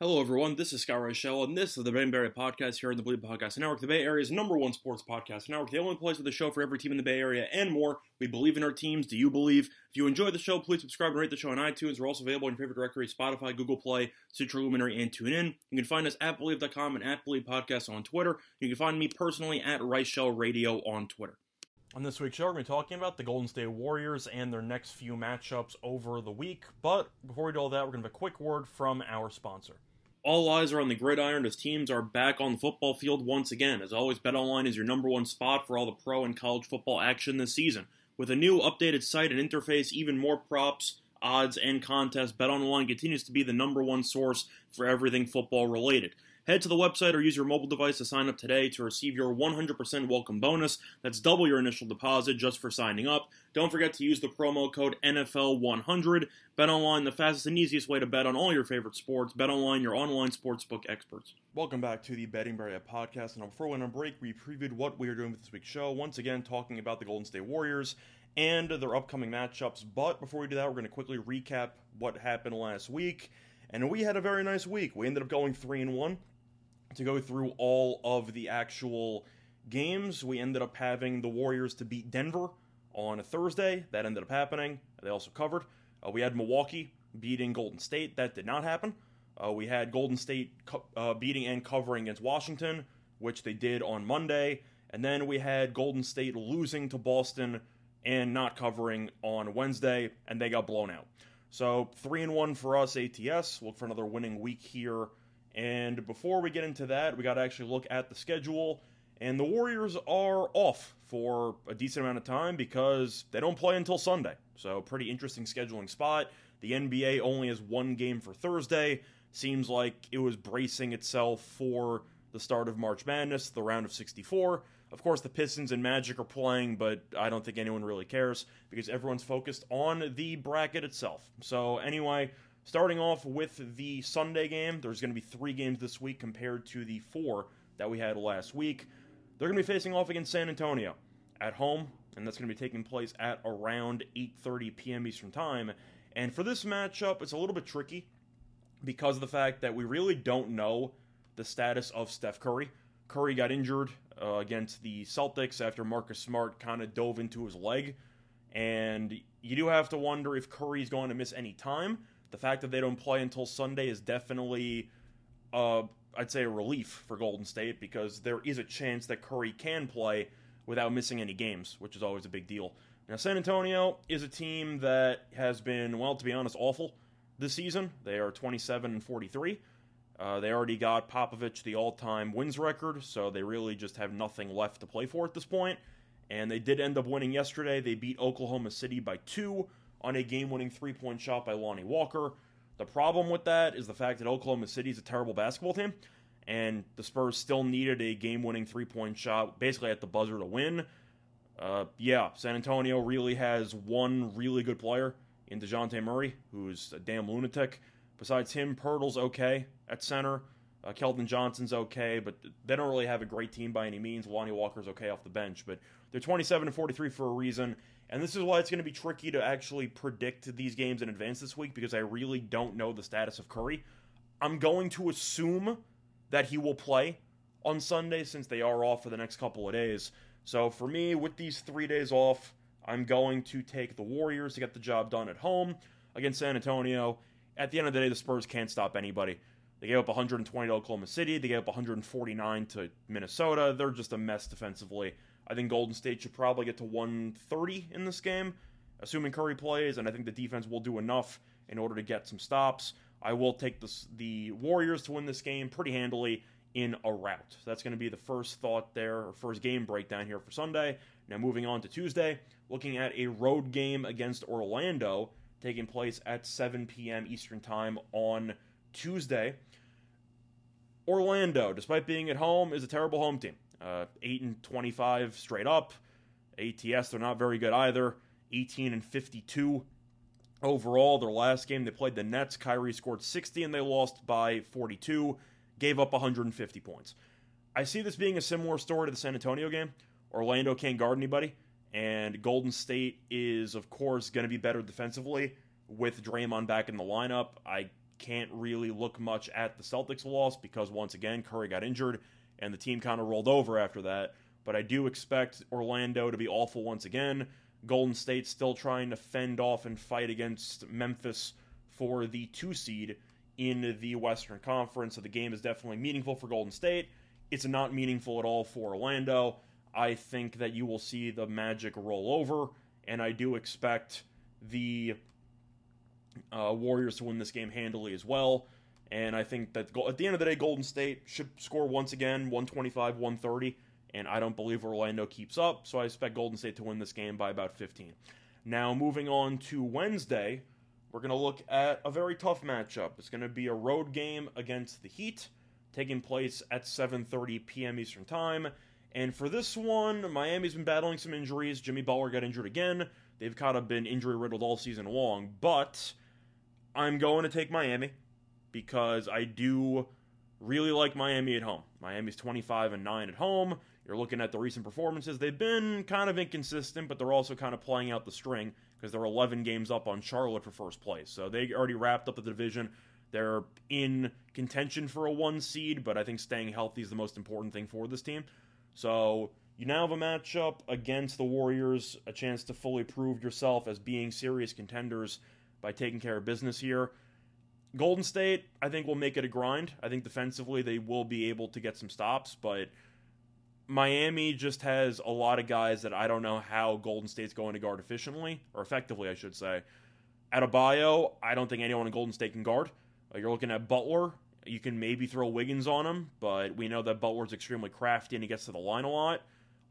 Hello, everyone. This is Scott Reichel, and this is the Bay Area Podcast here on the Bleav Podcast Network, the Bay Area's number one sports podcast network, the only place with a show for every team in the Bay Area and more. We believe in our teams. Do you believe? If you enjoy the show, please subscribe and rate the show on iTunes. We're also available in your favorite directory Spotify, Google Play, Stitcher Luminary, and TuneIn. You can find us at Bleav.com and at Bleav Podcast on Twitter. You can find me personally at Reichel Radio on Twitter. On this week's show, we're going to be talking about the Golden State Warriors and their next few matchups over the week. But before we do all that, we're going to have a quick word from our sponsor. All eyes are on the gridiron as teams are back on the football field once again. As always, BetOnline is your number one spot for all the pro and college football action this season. With a new updated site and interface, even more props, odds, and contests, BetOnline continues to be the number one source for everything football related. Head to the website or use your mobile device to sign up today to receive your 100% welcome bonus. That's double your initial deposit just for signing up. Don't forget to use the promo code NFL100. BetOnline, the fastest and easiest way to bet on all your favorite sports. BetOnline, your online sportsbook experts. Welcome back to the Betting Barrier podcast. And before we went on break, we previewed what we are doing with this week's show. Once again, talking about the Golden State Warriors and their upcoming matchups. But before we do that, we're going to quickly recap what happened last week. And we had a very nice week. We ended up going 3 and 1 to go through all of the actual games. We ended up having the Warriors to beat Denver on a Thursday. That ended up happening. They also covered. Uh, we had Milwaukee beating Golden State. That did not happen. Uh, we had Golden State co- uh, beating and covering against Washington, which they did on Monday. And then we had Golden State losing to Boston and not covering on Wednesday, and they got blown out. So three and one for us ATS. Look for another winning week here and before we get into that, we got to actually look at the schedule. And the Warriors are off for a decent amount of time because they don't play until Sunday. So, pretty interesting scheduling spot. The NBA only has one game for Thursday. Seems like it was bracing itself for the start of March Madness, the round of 64. Of course, the Pistons and Magic are playing, but I don't think anyone really cares because everyone's focused on the bracket itself. So, anyway, Starting off with the Sunday game, there's going to be three games this week compared to the four that we had last week. They're going to be facing off against San Antonio at home, and that's going to be taking place at around 8:30 p.m. Eastern Time. And for this matchup, it's a little bit tricky because of the fact that we really don't know the status of Steph Curry. Curry got injured uh, against the Celtics after Marcus Smart kind of dove into his leg, and you do have to wonder if Curry's going to miss any time the fact that they don't play until Sunday is definitely, uh, I'd say, a relief for Golden State because there is a chance that Curry can play without missing any games, which is always a big deal. Now, San Antonio is a team that has been, well, to be honest, awful this season. They are 27 and 43. Uh, they already got Popovich the all-time wins record, so they really just have nothing left to play for at this point. And they did end up winning yesterday. They beat Oklahoma City by two on a game winning three point shot by Lonnie Walker. The problem with that is the fact that Oklahoma City is a terrible basketball team, and the Spurs still needed a game winning three point shot basically at the buzzer to win. Uh, yeah, San Antonio really has one really good player in Dejounte Murray, who's a damn lunatic. Besides him, Poeltl's okay at center. Uh, Keldon Johnson's okay, but they don't really have a great team by any means. Lonnie Walker's okay off the bench, but they're 27 and 43 for a reason. And this is why it's going to be tricky to actually predict these games in advance this week because I really don't know the status of Curry. I'm going to assume that he will play on Sunday since they are off for the next couple of days. So for me, with these three days off, I'm going to take the Warriors to get the job done at home against San Antonio. At the end of the day, the Spurs can't stop anybody. They gave up 120 to Oklahoma City. They gave up 149 to Minnesota. They're just a mess defensively. I think Golden State should probably get to 130 in this game, assuming Curry plays, and I think the defense will do enough in order to get some stops. I will take the, the Warriors to win this game pretty handily in a rout. So that's going to be the first thought there, or first game breakdown here for Sunday. Now, moving on to Tuesday, looking at a road game against Orlando taking place at 7 p.m. Eastern Time on Tuesday. Orlando, despite being at home, is a terrible home team. Uh, 8 and 25 straight up. ATS, they're not very good either. 18 and 52 overall. Their last game, they played the Nets. Kyrie scored 60 and they lost by 42, gave up 150 points. I see this being a similar story to the San Antonio game. Orlando can't guard anybody, and Golden State is, of course, going to be better defensively with Draymond back in the lineup. I can't really look much at the Celtics loss because, once again, Curry got injured and the team kind of rolled over after that. But I do expect Orlando to be awful once again. Golden State still trying to fend off and fight against Memphis for the two seed in the Western Conference. So the game is definitely meaningful for Golden State. It's not meaningful at all for Orlando. I think that you will see the Magic roll over, and I do expect the uh, Warriors to win this game handily as well. And I think that at the end of the day, Golden State should score once again 125 130. And I don't believe Orlando keeps up, so I expect Golden State to win this game by about 15. Now, moving on to Wednesday, we're going to look at a very tough matchup. It's going to be a road game against the Heat, taking place at 7:30 p.m. Eastern Time. And for this one, Miami's been battling some injuries. Jimmy Butler got injured again. They've kind of been injury riddled all season long, but I'm going to take Miami because I do really like Miami at home. Miami's 25 and 9 at home. You're looking at the recent performances. They've been kind of inconsistent, but they're also kind of playing out the string because they're 11 games up on Charlotte for first place. So they already wrapped up the division. They're in contention for a one seed, but I think staying healthy is the most important thing for this team. So you now have a matchup against the Warriors, a chance to fully prove yourself as being serious contenders by taking care of business here. Golden State, I think, will make it a grind. I think defensively they will be able to get some stops, but Miami just has a lot of guys that I don't know how Golden State's going to guard efficiently, or effectively, I should say. Adebayo, I don't think anyone in Golden State can guard. Uh, you're looking at Butler. You can maybe throw Wiggins on him, but we know that Butler's extremely crafty and he gets to the line a lot.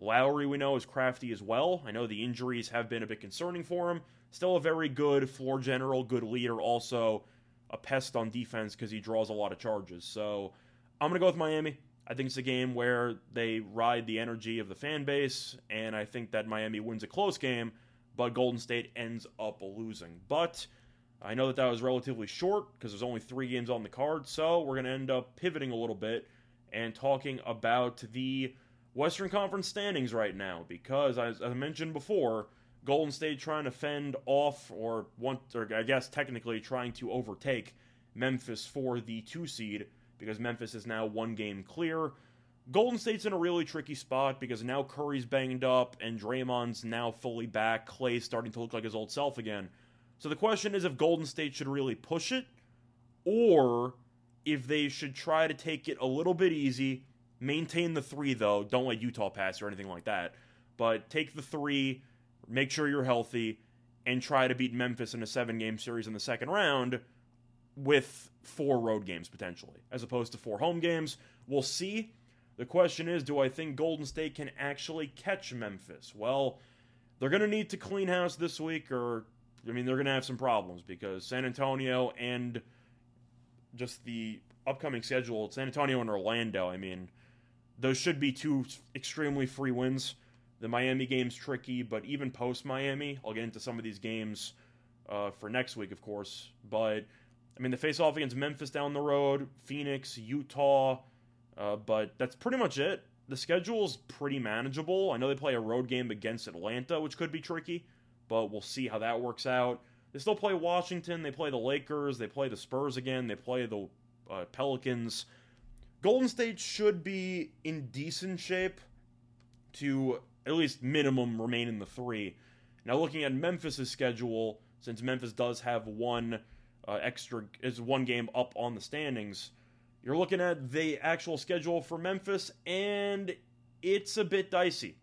Lowry, we know, is crafty as well. I know the injuries have been a bit concerning for him. Still a very good floor general, good leader, also a pest on defense because he draws a lot of charges. So I'm going to go with Miami. I think it's a game where they ride the energy of the fan base, and I think that Miami wins a close game, but Golden State ends up losing. But I know that that was relatively short because there's only three games on the card, so we're going to end up pivoting a little bit and talking about the Western Conference standings right now because, as I mentioned before, Golden State trying to fend off, or want, or I guess technically trying to overtake Memphis for the two seed because Memphis is now one game clear. Golden State's in a really tricky spot because now Curry's banged up and Draymond's now fully back. Clay's starting to look like his old self again. So the question is if Golden State should really push it or if they should try to take it a little bit easy, maintain the three though, don't let Utah pass or anything like that, but take the three, make sure you're healthy, and try to beat Memphis in a seven game series in the second round with four road games potentially, as opposed to four home games. We'll see. The question is do I think Golden State can actually catch Memphis? Well, they're going to need to clean house this week, or, I mean, they're going to have some problems because San Antonio and just the upcoming schedule, San Antonio and Orlando, I mean, those should be two extremely free wins. The Miami game's tricky, but even post Miami, I'll get into some of these games uh, for next week, of course. But I mean, the face off against Memphis down the road, Phoenix, Utah, uh, but that's pretty much it. The schedule's pretty manageable. I know they play a road game against Atlanta, which could be tricky, but we'll see how that works out. They still play Washington, they play the Lakers, they play the Spurs again, they play the uh, Pelicans. Golden State should be in decent shape to at least minimum remain in the three. Now, looking at Memphis' schedule, since Memphis does have one uh, extra is one game up on the standings. You're looking at the actual schedule for Memphis, and it's a bit dicey.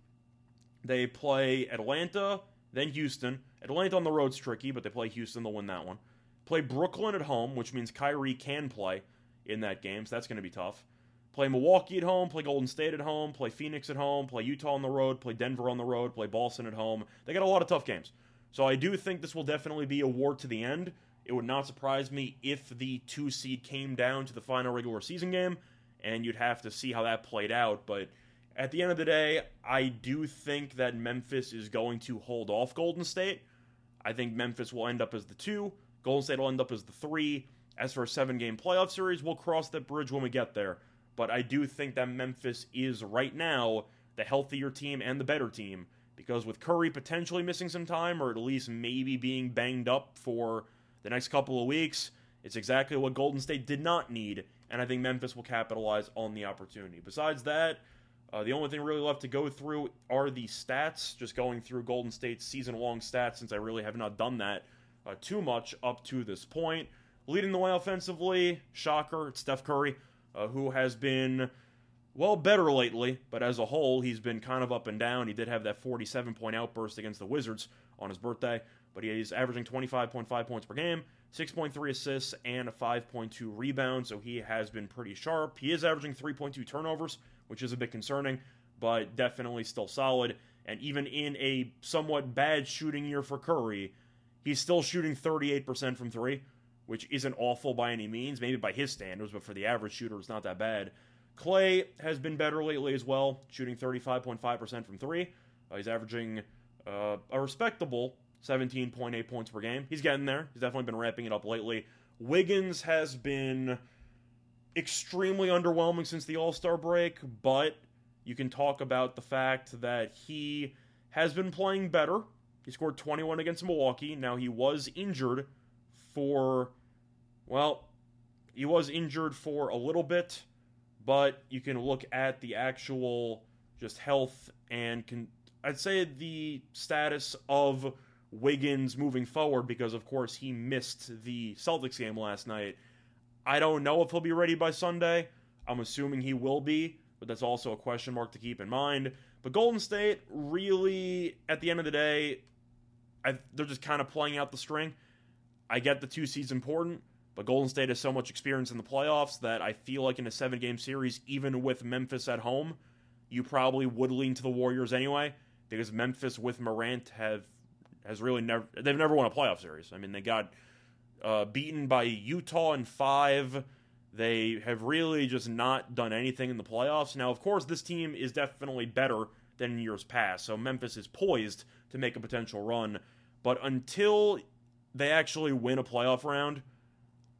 They play Atlanta, then Houston. Atlanta on the road's tricky, but they play Houston, they'll win that one. Play Brooklyn at home, which means Kyrie can play in that game, so that's going to be tough. Play Milwaukee at home, play Golden State at home, play Phoenix at home, play Utah on the road, play Denver on the road, play Boston at home. They got a lot of tough games. So I do think this will definitely be a war to the end. It would not surprise me if the two seed came down to the final regular season game and you'd have to see how that played out. But at the end of the day, I do think that Memphis is going to hold off Golden State. I think Memphis will end up as the two, Golden State will end up as the three. As for a seven game playoff series, we'll cross that bridge when we get there. But I do think that Memphis is right now the healthier team and the better team because with Curry potentially missing some time or at least maybe being banged up for the next couple of weeks, it's exactly what Golden State did not need, and I think Memphis will capitalize on the opportunity. Besides that, uh, the only thing really left to go through are the stats, just going through Golden State's season long stats since I really have not done that uh, too much up to this point. Leading the way offensively, shocker, it's Steph Curry, uh, who has been, well, better lately, but as a whole, he's been kind of up and down. He did have that 47 point outburst against the Wizards on his birthday, but he's averaging 25.5 points per game, 6.3 assists, and a 5.2 rebound, so he has been pretty sharp. He is averaging 3.2 turnovers, which is a bit concerning, but definitely still solid. And even in a somewhat bad shooting year for Curry, he's still shooting 38% from three, which isn't awful by any means, maybe by his standards, but for the average shooter, it's not that bad. Clay has been better lately as well, shooting 35.5% from three. Uh, he's averaging uh, a respectable 17.8 points per game. He's getting there. He's definitely been ramping it up lately. Wiggins has been extremely underwhelming since the All Star break, but you can talk about the fact that he has been playing better. He scored 21 against Milwaukee. Now, he was injured for, well, he was injured for a little bit, but you can look at the actual just health and I'd say the status of Wiggins moving forward because, of course, he missed the Celtics game last night. I don't know if he'll be ready by Sunday. I'm assuming he will be, but that's also a question mark to keep in mind. But Golden State, really, at the end of the day, I, they're just kind of playing out the string. I get the two seeds important, but Golden State has so much experience in the playoffs that I feel like in a seven game series, even with Memphis at home, you probably would lean to the Warriors anyway, because Memphis with Morant have has really never they've never won a playoff series. I mean, they got uh, beaten by Utah in five. They have really just not done anything in the playoffs. Now, of course, this team is definitely better than years past, so Memphis is poised to make a potential run. But until they actually win a playoff round,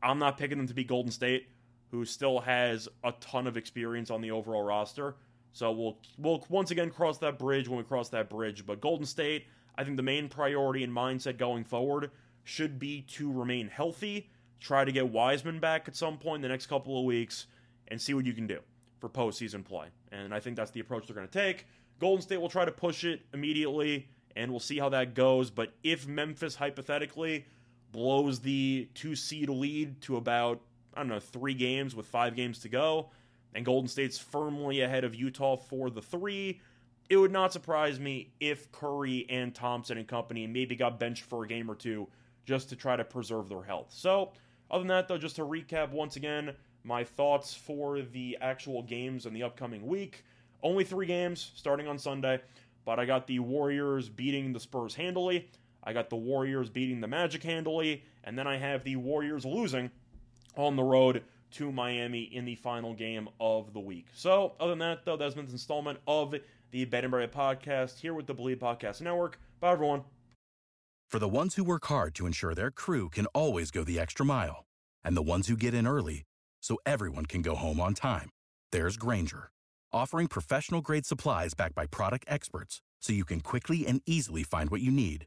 I'm not picking them to be Golden State, who still has a ton of experience on the overall roster. So we'll we'll once again cross that bridge when we cross that bridge. But Golden State, I think the main priority and mindset going forward should be to remain healthy, try to get Wiseman back at some point in the next couple of weeks, and see what you can do for postseason play. And I think that's the approach they're going to take. Golden State will try to push it immediately, and we'll see how that goes. But if Memphis hypothetically blows the two seed lead to about, I don't know, three games with five games to go, and Golden State's firmly ahead of Utah for the three, it would not surprise me if Curry and Thompson and company maybe got benched for a game or two just to try to preserve their health. So, other than that, though, just to recap once again, my thoughts for the actual games in the upcoming week. Only three games starting on Sunday, but I got the Warriors beating the Spurs handily. I got the Warriors beating the Magic handily, and then I have the Warriors losing on the road to Miami in the final game of the week. So, other than that, though, that's been this installment of the Barry podcast here with the Bleav Podcast Network. Bye, everyone. For the ones who work hard to ensure their crew can always go the extra mile, and the ones who get in early so everyone can go home on time, there's Grainger, offering professional grade supplies backed by product experts so you can quickly and easily find what you need.